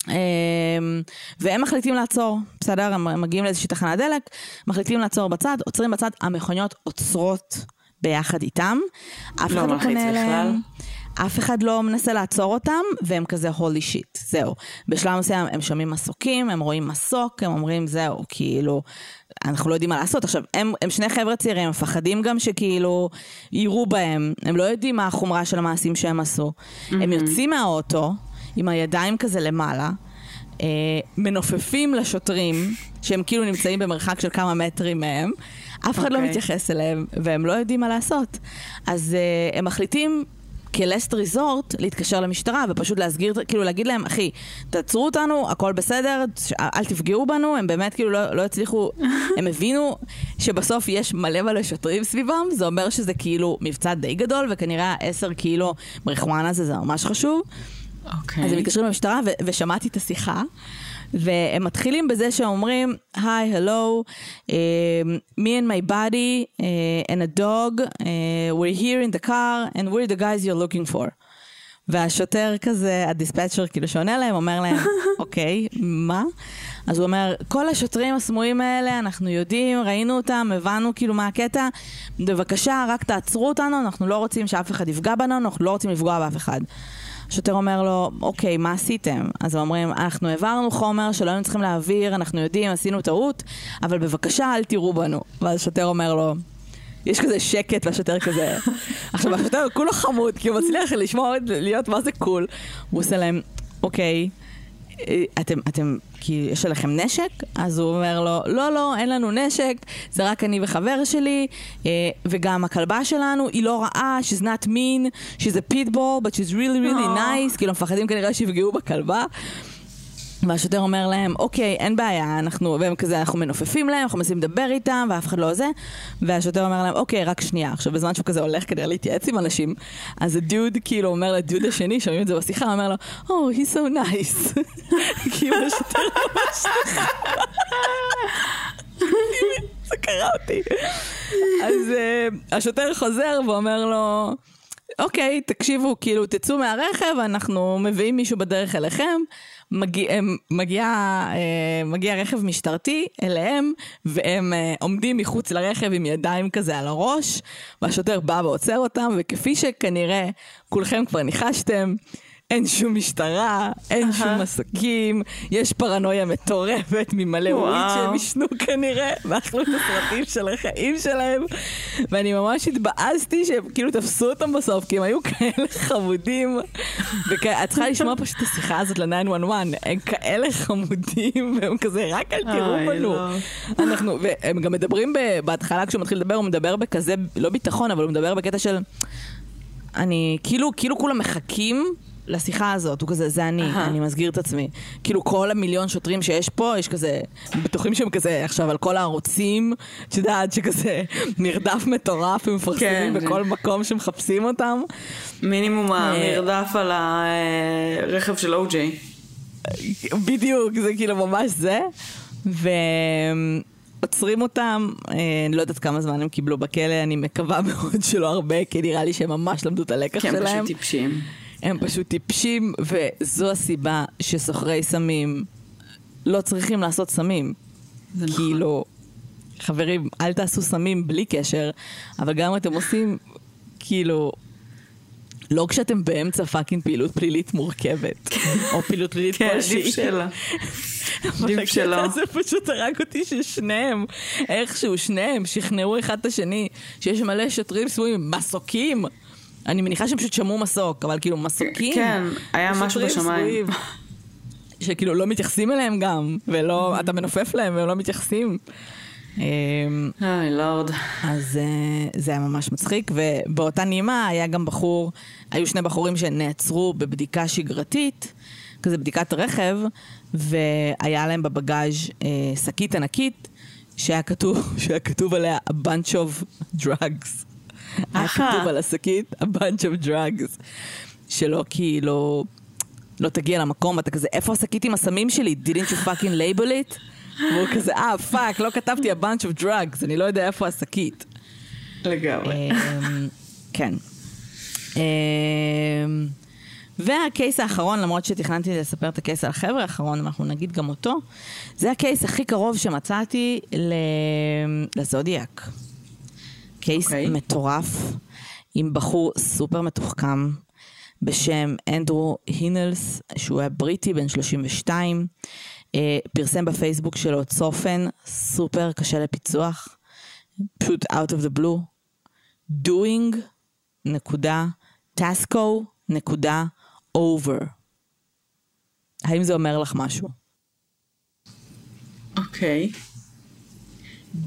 אמ, והם מחליטים לעצור, בסדר? הם מגיעים לאיזושהי תחנת דלק, מחליטים לעצור בצד, עוצרים בצד, המכוניות עוצרות ביחד איתם. אף לא אחד לא פונה. אליהם. אף אחד לא מנסה לעצור אותם, והם כזה הולי שיט, זהו. בשלב מסוים הם שומעים מסוקים, הם רואים מסוק, הם אומרים זהו, כאילו, אנחנו לא יודעים מה לעשות. עכשיו, הם, הם שני חבר'ה צעירים, מפחדים גם שכאילו יירו בהם, הם לא יודעים מה החומרה של המעשים שהם עשו. הם יוצאים מהאוטו, עם הידיים כזה למעלה, אה, מנופפים לשוטרים, שהם כאילו נמצאים במרחק של כמה מטרים מהם, אף אחד לא אוקיי. מתייחס אליהם, והם לא יודעים מה לעשות. אז אה, הם מחליטים... כלסט ריזורט, להתקשר למשטרה ופשוט להסגיר, כאילו להגיד להם, אחי, תעצרו אותנו, הכל בסדר, אל תפגעו בנו, הם באמת כאילו לא, לא הצליחו, הם הבינו שבסוף יש מלא מלא שוטרים סביבם, זה אומר שזה כאילו מבצע די גדול, וכנראה עשר קילו מריחואנה זה, זה ממש חשוב. אוקיי. אז הם מתקשרים למשטרה ו- ושמעתי את השיחה. והם מתחילים בזה שאומרים, היי, hello, um, me and my body uh, and a dog, uh, we're here in the car and we're the guys you're looking for. והשוטר כזה, הדיספצ'ר כאילו שעונה להם, אומר להם, אוקיי, מה? אז הוא אומר, כל השוטרים הסמויים האלה, אנחנו יודעים, ראינו אותם, הבנו כאילו מה הקטע, בבקשה, רק תעצרו אותנו, אנחנו לא רוצים שאף אחד יפגע בנו, אנחנו לא רוצים לפגוע באף אחד. השוטר אומר לו, אוקיי, מה עשיתם? אז הם אומרים, אנחנו העברנו חומר שלא היינו צריכים להעביר, אנחנו יודעים, עשינו טעות, אבל בבקשה אל תראו בנו. ואז השוטר אומר לו, יש כזה שקט והשוטר כזה... עכשיו, השוטר כולו חמוד, כי הוא מצליח לשמוע, להיות מה זה קול. הוא עושה להם, אוקיי, אה, אתם, אתם, כי יש עליכם נשק? אז הוא אומר לו, לא, לא, אין לנו נשק, זה רק אני וחבר שלי, אה, וגם הכלבה שלנו, היא לא רעה, she's not mean, she's a pitbull, but she's really really nice, כאילו, מפחדים כנראה שיפגעו בכלבה. והשוטר אומר להם, אוקיי, אין בעיה, אנחנו, והם כזה, אנחנו מנופפים להם, אנחנו מנסים לדבר איתם, ואף אחד לא זה. והשוטר אומר להם, אוקיי, רק שנייה. עכשיו, בזמן שהוא כזה הולך כדי להתייעץ עם אנשים, אז הדוד כאילו אומר לדוד השני, שומעים את זה בשיחה, אומר לו, Oh, he's so nice. כאילו, השוטר ממש... זה קרה אותי. אז uh, השוטר חוזר ואומר לו, אוקיי, תקשיבו, כאילו, תצאו מהרכב, אנחנו מביאים מישהו בדרך אליכם. מגיע, מגיע, אה, מגיע רכב משטרתי אליהם, והם אה, עומדים מחוץ לרכב עם ידיים כזה על הראש, והשוטר בא ועוצר אותם, וכפי שכנראה כולכם כבר ניחשתם, אין שום משטרה, אין שום אהה. עסקים, יש פרנויה מטורפת ממלא וויד וואו. שהם עישנו כנראה, ואכלו את הסרטים של החיים שלהם, ואני ממש התבאסתי שהם כאילו תפסו אותם בסוף, כי הם היו כאלה חמודים. ואת צריכה לשמוע פשוט את השיחה הזאת ל-911, הם כאלה חמודים, והם כזה, רק אל תראו בנו. לא. אנחנו, והם גם מדברים בהתחלה כשהוא מתחיל לדבר, הוא מדבר בכזה, לא ביטחון, אבל הוא מדבר בקטע של, אני, כאילו, כאילו כולם מחכים. לשיחה הזאת, הוא כזה, זה אני, אהה. אני מסגיר את עצמי. כאילו כל המיליון שוטרים שיש פה, יש כזה, בטוחים שהם כזה עכשיו על כל הערוצים, את יודעת שכזה מרדף מטורף, הם מפרסמים כן. בכל מקום שמחפשים אותם. מינימום אה, המרדף על הרכב של אוג'יי. בדיוק, זה כאילו ממש זה. ועוצרים אותם, אה, אני לא יודעת כמה זמן הם קיבלו בכלא, אני מקווה מאוד שלא הרבה, כי נראה לי שהם ממש למדו את הלקח כי הם שלהם. פשוט טיפשים. הם פשוט טיפשים, וזו הסיבה שסוחרי סמים לא צריכים לעשות סמים. זה נכון. כאילו, חברים, אל תעשו סמים בלי קשר, אבל גם אתם עושים, כאילו, לא כשאתם באמצע fucking פעילות פלילית מורכבת, או פעילות פלילית כן, כלשהי. עדיף שלא. אבל עדיף הקטע שלא. הזה פשוט הרג אותי ששניהם, איכשהו, שניהם שכנעו אחד את השני, שיש מלא שוטרים סמויים, מסוקים. אני מניחה שהם פשוט שמעו מסוק, אבל כאילו מסוקים. כן, היה משהו בשמיים. שכאילו לא מתייחסים אליהם גם, ולא, אתה מנופף להם והם לא מתייחסים. אמ, אוי, לורד. אז אה, זה היה ממש מצחיק, ובאותה נימה היה גם בחור, היו שני בחורים שנעצרו בבדיקה שגרתית, כזה בדיקת רכב, והיה להם בבגאז' אה, שקית ענקית, שהיה כתוב, שהיה כתוב עליה a bunch of drugs. היה. כתוב על השקית a bunch of drugs. שלא כאילו, לא תגיע למקום, ואתה כזה, איפה השקית עם הסמים שלי? didn't you fucking label it? והוא כזה, אה, fuck, לא כתבתי a bunch of drugs, אני לא יודע איפה השקית. לגמרי. אמ, כן. אמ, וה case האחרון, למרות שתכננתי לספר את ה case על החבר'ה האחרון, אנחנו נגיד גם אותו, זה ה case הכי קרוב שמצאתי ל- לזודיאק. קייס אוקיי. מטורף, עם בחור סופר מתוחכם, בשם אנדרו הינלס, שהוא היה בריטי, בן 32, אה, פרסם בפייסבוק שלו צופן סופר קשה לפיצוח, פשוט out of the blue, doing נקודה tasco נקודה over. האם זה אומר לך משהו? אוקיי.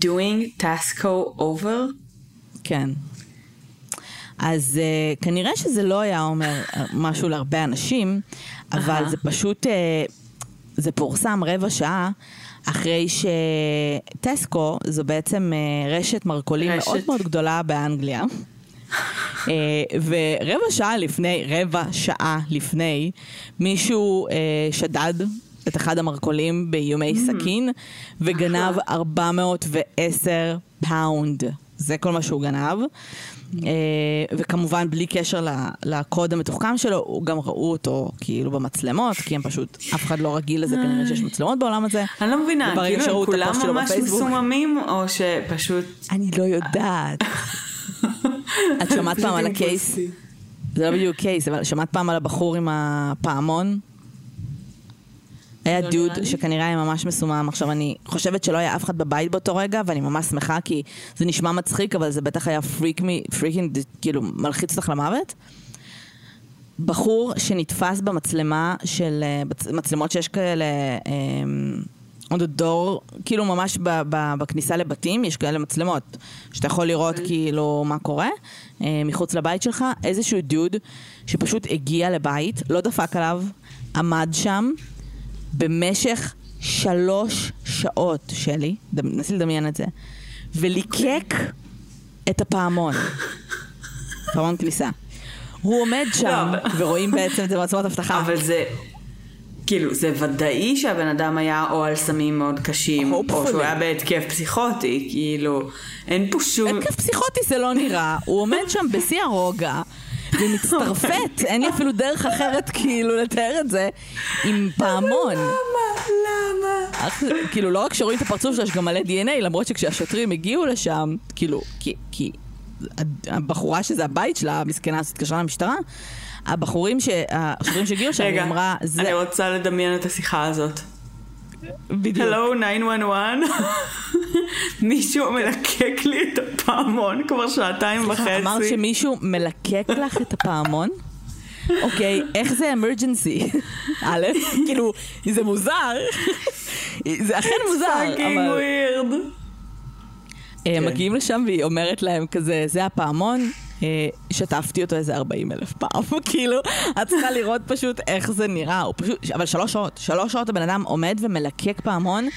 doing tasco over? כן. אז uh, כנראה שזה לא היה אומר אה, משהו להרבה אנשים, אבל. זה פשוט, uh, זה פורסם רבע שעה אחרי שטסקו זו בעצם uh, רשת מרכולים רשת. מאוד מאוד גדולה באנגליה. uh, ורבע שעה לפני, רבע שעה לפני, מישהו אה, שדד את אחד המרכולים באיומי סכין וגנב 410 פאונד. זה כל מה שהוא גנב. אה, וכמובן, בלי קשר לקוד המתוחכם שלו, הוא גם ראו אותו כאילו במצלמות, כי הם פשוט, אף אחד לא רגיל לזה כנראה שיש מצלמות בעולם הזה. אני לא מבינה, כאילו הם כולם ממש מסוממים, או שפשוט... אני לא יודעת. את שמעת פעם על ה case? זה לא בדיוק case, אבל שמעת פעם על הבחור עם הפעמון? היה לא דוד. שכנראה היה ממש מסומם. עכשיו, אני חושבת שלא היה אף אחד בבית באותו רגע, ואני ממש שמחה, כי זה נשמע מצחיק, אבל זה בטח היה freak me, freaking, כאילו, מלחיץ אותך למוות. בחור שנתפס במצלמה של, אה, מצלמות שיש כאלה, אמ, on the door, כאילו ממש ב, ב, בכניסה לבתים, יש כאלה מצלמות, שאתה יכול לראות כאילו מה קורה, אה, מחוץ לבית שלך, איזשהו דוד שפשוט הגיע לבית, לא דפק עליו, עמד שם במשך שלוש שעות, שלי, נסי לדמיין את זה, וליקק את הפעמון, פעמון כניסה. הוא עומד שם, לא, ורואים בעצם את זה במצלמות אבטחה. אבל זה... כאילו, זה ודאי שהבן אדם היה או על סמים מאוד קשים, או Hopefully. שהוא היה בהתקף פסיכוטי, כאילו, אין פה שום... התקף פסיכוטי זה לא נראה, הוא עומד שם בשיא הרוגע. ומצטרפת, אין לי אפילו דרך אחרת כאילו לתאר את זה, עם פעמון. למה? למה? כאילו לא רק שרואים את הפרצוף שלו, יש גם מלא DNA, למרות שכשהשוטרים הגיעו לשם, כאילו, כי, כי הבחורה שזה הבית שלה, המסכנה הזאת התקשרה למשטרה, הבחורים, ש... השוטרים שהגיעו לשם, היא רגע, אמרה, זה אני רוצה לדמיין את השיחה הזאת. בדיוק. הלו, 911? מישהו מלקק לי את הפעמון כבר שעתיים וחצי. אמרת שמישהו מלקק לך את הפעמון? אוקיי, איך זה אמרג'נסי? א', כאילו, זה מוזר. זה אכן מוזר, אבל... הם כן. מגיעים לשם והיא אומרת להם כזה, זה הפעמון, אה, שטפתי אותו איזה 40 אלף פעם, כאילו, את צריכה לראות פשוט איך זה נראה, הוא פשוט, אבל שלוש שעות, שלוש שעות הבן אדם עומד ומלקק פעמון,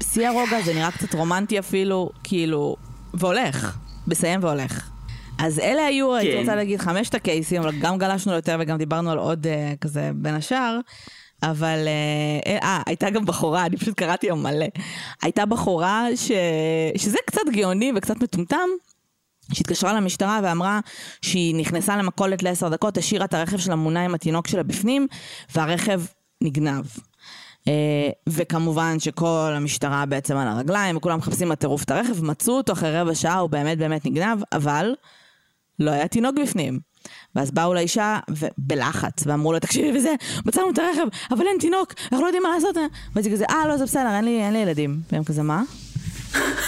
בשיא הרוגע, זה נראה קצת רומנטי אפילו, כאילו, והולך, מסיים והולך. אז אלה היו, הייתי כן. רוצה להגיד, חמשת הקייסים, אבל גם גלשנו יותר וגם דיברנו על עוד אה, כזה בין השאר. אבל, אה, אה, הייתה גם בחורה, אני פשוט קראתי היום מלא. הייתה בחורה ש... שזה קצת גאוני וקצת מטומטם, שהתקשרה למשטרה ואמרה שהיא נכנסה למכולת לעשר דקות, השאירה את הרכב שלה מונע עם התינוק שלה בפנים, והרכב נגנב. וכמובן שכל המשטרה בעצם על הרגליים, וכולם מחפשים בטירוף את הרכב, מצאו אותו אחרי רבע שעה, הוא באמת באמת נגנב, אבל לא היה תינוק בפנים. ואז באו לאישה בלחץ, ואמרו לה, תקשיבי וזה, מצאנו את הרכב, אבל אין תינוק, אנחנו לא יודעים מה לעשות. ואז היא כזה, אה, לא, זה בסדר, אין לי, אין לי ילדים. והם כזה, מה?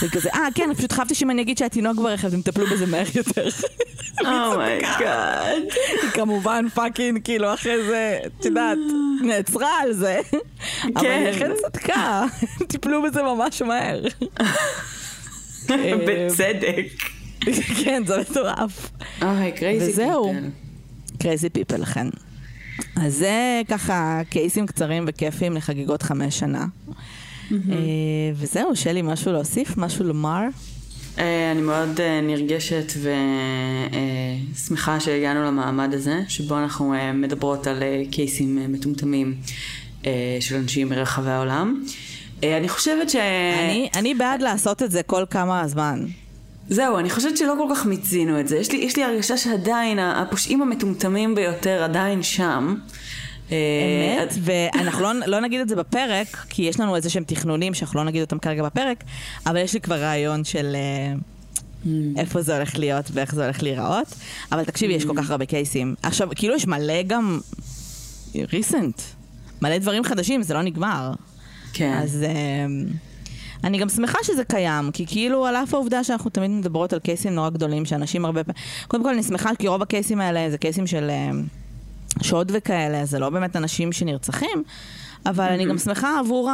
זה כזה, אה, כן, פשוט חשבתי שאם אני אגיד שהתינוק ברכב, אתם תטפלו בזה מהר יותר. oh my god. היא כמובן fucking, כאילו, אחרי זה, את יודעת, נעצרה על זה. אבל היא אכן צדקה, טיפלו בזה ממש מהר. בצדק. כן, זה מטורף. אוי, crazy וזהו. crazy people, לכן. אז זה ככה קייסים קצרים וכיפים לחגיגות חמש שנה. וזהו, שלי, משהו להוסיף? משהו לומר? אני מאוד נרגשת ושמחה שהגענו למעמד הזה, שבו אנחנו מדברות על קייסים מטומטמים של אנשים מרחבי העולם. אני חושבת ש... אני, אני בעד לעשות את זה כל כמה זמן. זהו, אני חושבת שלא כל כך מיצינו את זה. יש לי, יש לי הרגשה שעדיין הפושעים המטומטמים ביותר עדיין שם. אמת, ואנחנו לא, לא נגיד את זה בפרק, כי יש לנו איזה שהם תכנונים שאנחנו לא נגיד אותם כרגע בפרק, אבל יש לי כבר רעיון של mm. איפה זה הולך להיות ואיך זה הולך להיראות. אבל תקשיבי, mm. יש כל כך הרבה קייסים. עכשיו, כאילו יש מלא גם ריסנט, מלא דברים חדשים, זה לא נגמר. כן. אז... אני גם שמחה שזה קיים, כי כאילו על אף העובדה שאנחנו תמיד מדברות על קייסים נורא גדולים, שאנשים הרבה פעמים... קודם כל אני שמחה כי רוב הקייסים האלה זה קייסים של שוד וכאלה, זה לא באמת אנשים שנרצחים, אבל אני גם שמחה עבור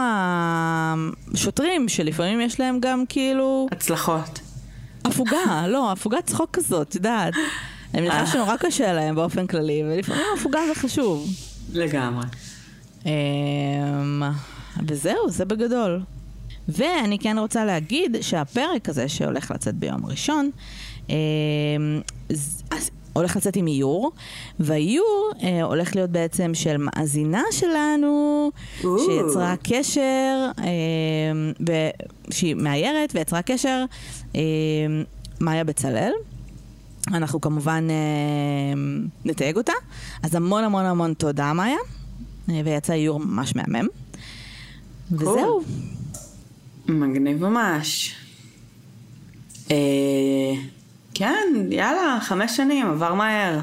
השוטרים, שלפעמים יש להם גם כאילו... הצלחות. הפוגה, לא, הפוגת צחוק כזאת, את יודעת. אני מניחה שנורא קשה להם באופן כללי, ולפעמים הפוגה זה חשוב. לגמרי. וזהו, זה בגדול. ואני כן רוצה להגיד שהפרק הזה שהולך לצאת ביום ראשון, אה, הולך לצאת עם איור, והאיור אה, הולך להיות בעצם של מאזינה שלנו, Ooh. שיצרה קשר, אה, ב, שהיא מאיירת ויצרה קשר, אה, מאיה בצלאל. אנחנו כמובן אה, נתייג אותה, אז המון המון המון תודה מאיה, אה, ויצא איור ממש מהמם. Cool. וזהו. מגניב ממש. אה, כן, יאללה, חמש שנים, עבר מהר.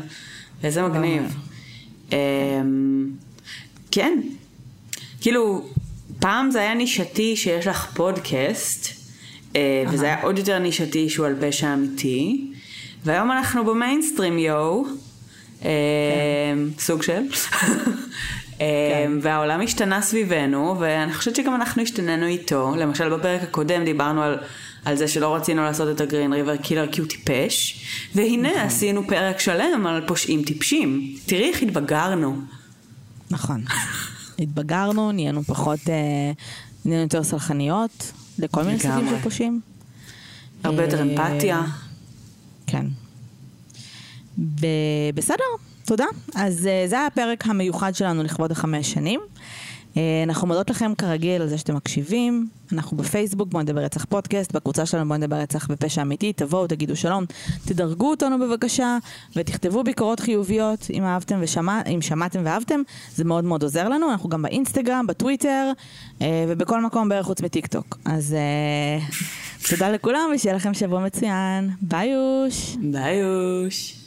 איזה מגניב. אה, כן. כאילו, פעם זה היה נישתי שיש לך פודקאסט, אה, וזה היה עוד יותר נישתי שהוא על פשע אמיתי, והיום אנחנו במיינסטרים, יואו. אה, סוג של. כן. והעולם השתנה סביבנו, ואני חושבת שגם אנחנו השתננו איתו. למשל בפרק הקודם דיברנו על, על זה שלא רצינו לעשות את הגרין ריבר קילר כי הוא טיפש, והנה נכון. עשינו פרק שלם על פושעים טיפשים. תראי איך התבגרנו. נכון. התבגרנו, נהיינו פחות, אה, נהיינו יותר סלחניות לכל מיני סוגים של פושעים. הרבה יותר אמפתיה. כן. בסדר, תודה. אז אה, זה היה הפרק המיוחד שלנו לכבוד החמש שנים. אה, אנחנו מודות לכם כרגיל על זה שאתם מקשיבים. אנחנו בפייסבוק, בואו נדבר רצח פודקאסט, בקבוצה שלנו בואו נדבר רצח בפשע אמיתי, תבואו, תגידו שלום, תדרגו אותנו בבקשה, ותכתבו ביקורות חיוביות אם אהבתם ושמע, אם שמעתם ואהבתם, זה מאוד מאוד עוזר לנו. אנחנו גם באינסטגרם, בטוויטר, אה, ובכל מקום בערך חוץ מטיק טוק. אז אה, תודה לכולם ושיהיה לכם שבוע מצוין. ביי יוש. ביי יוש.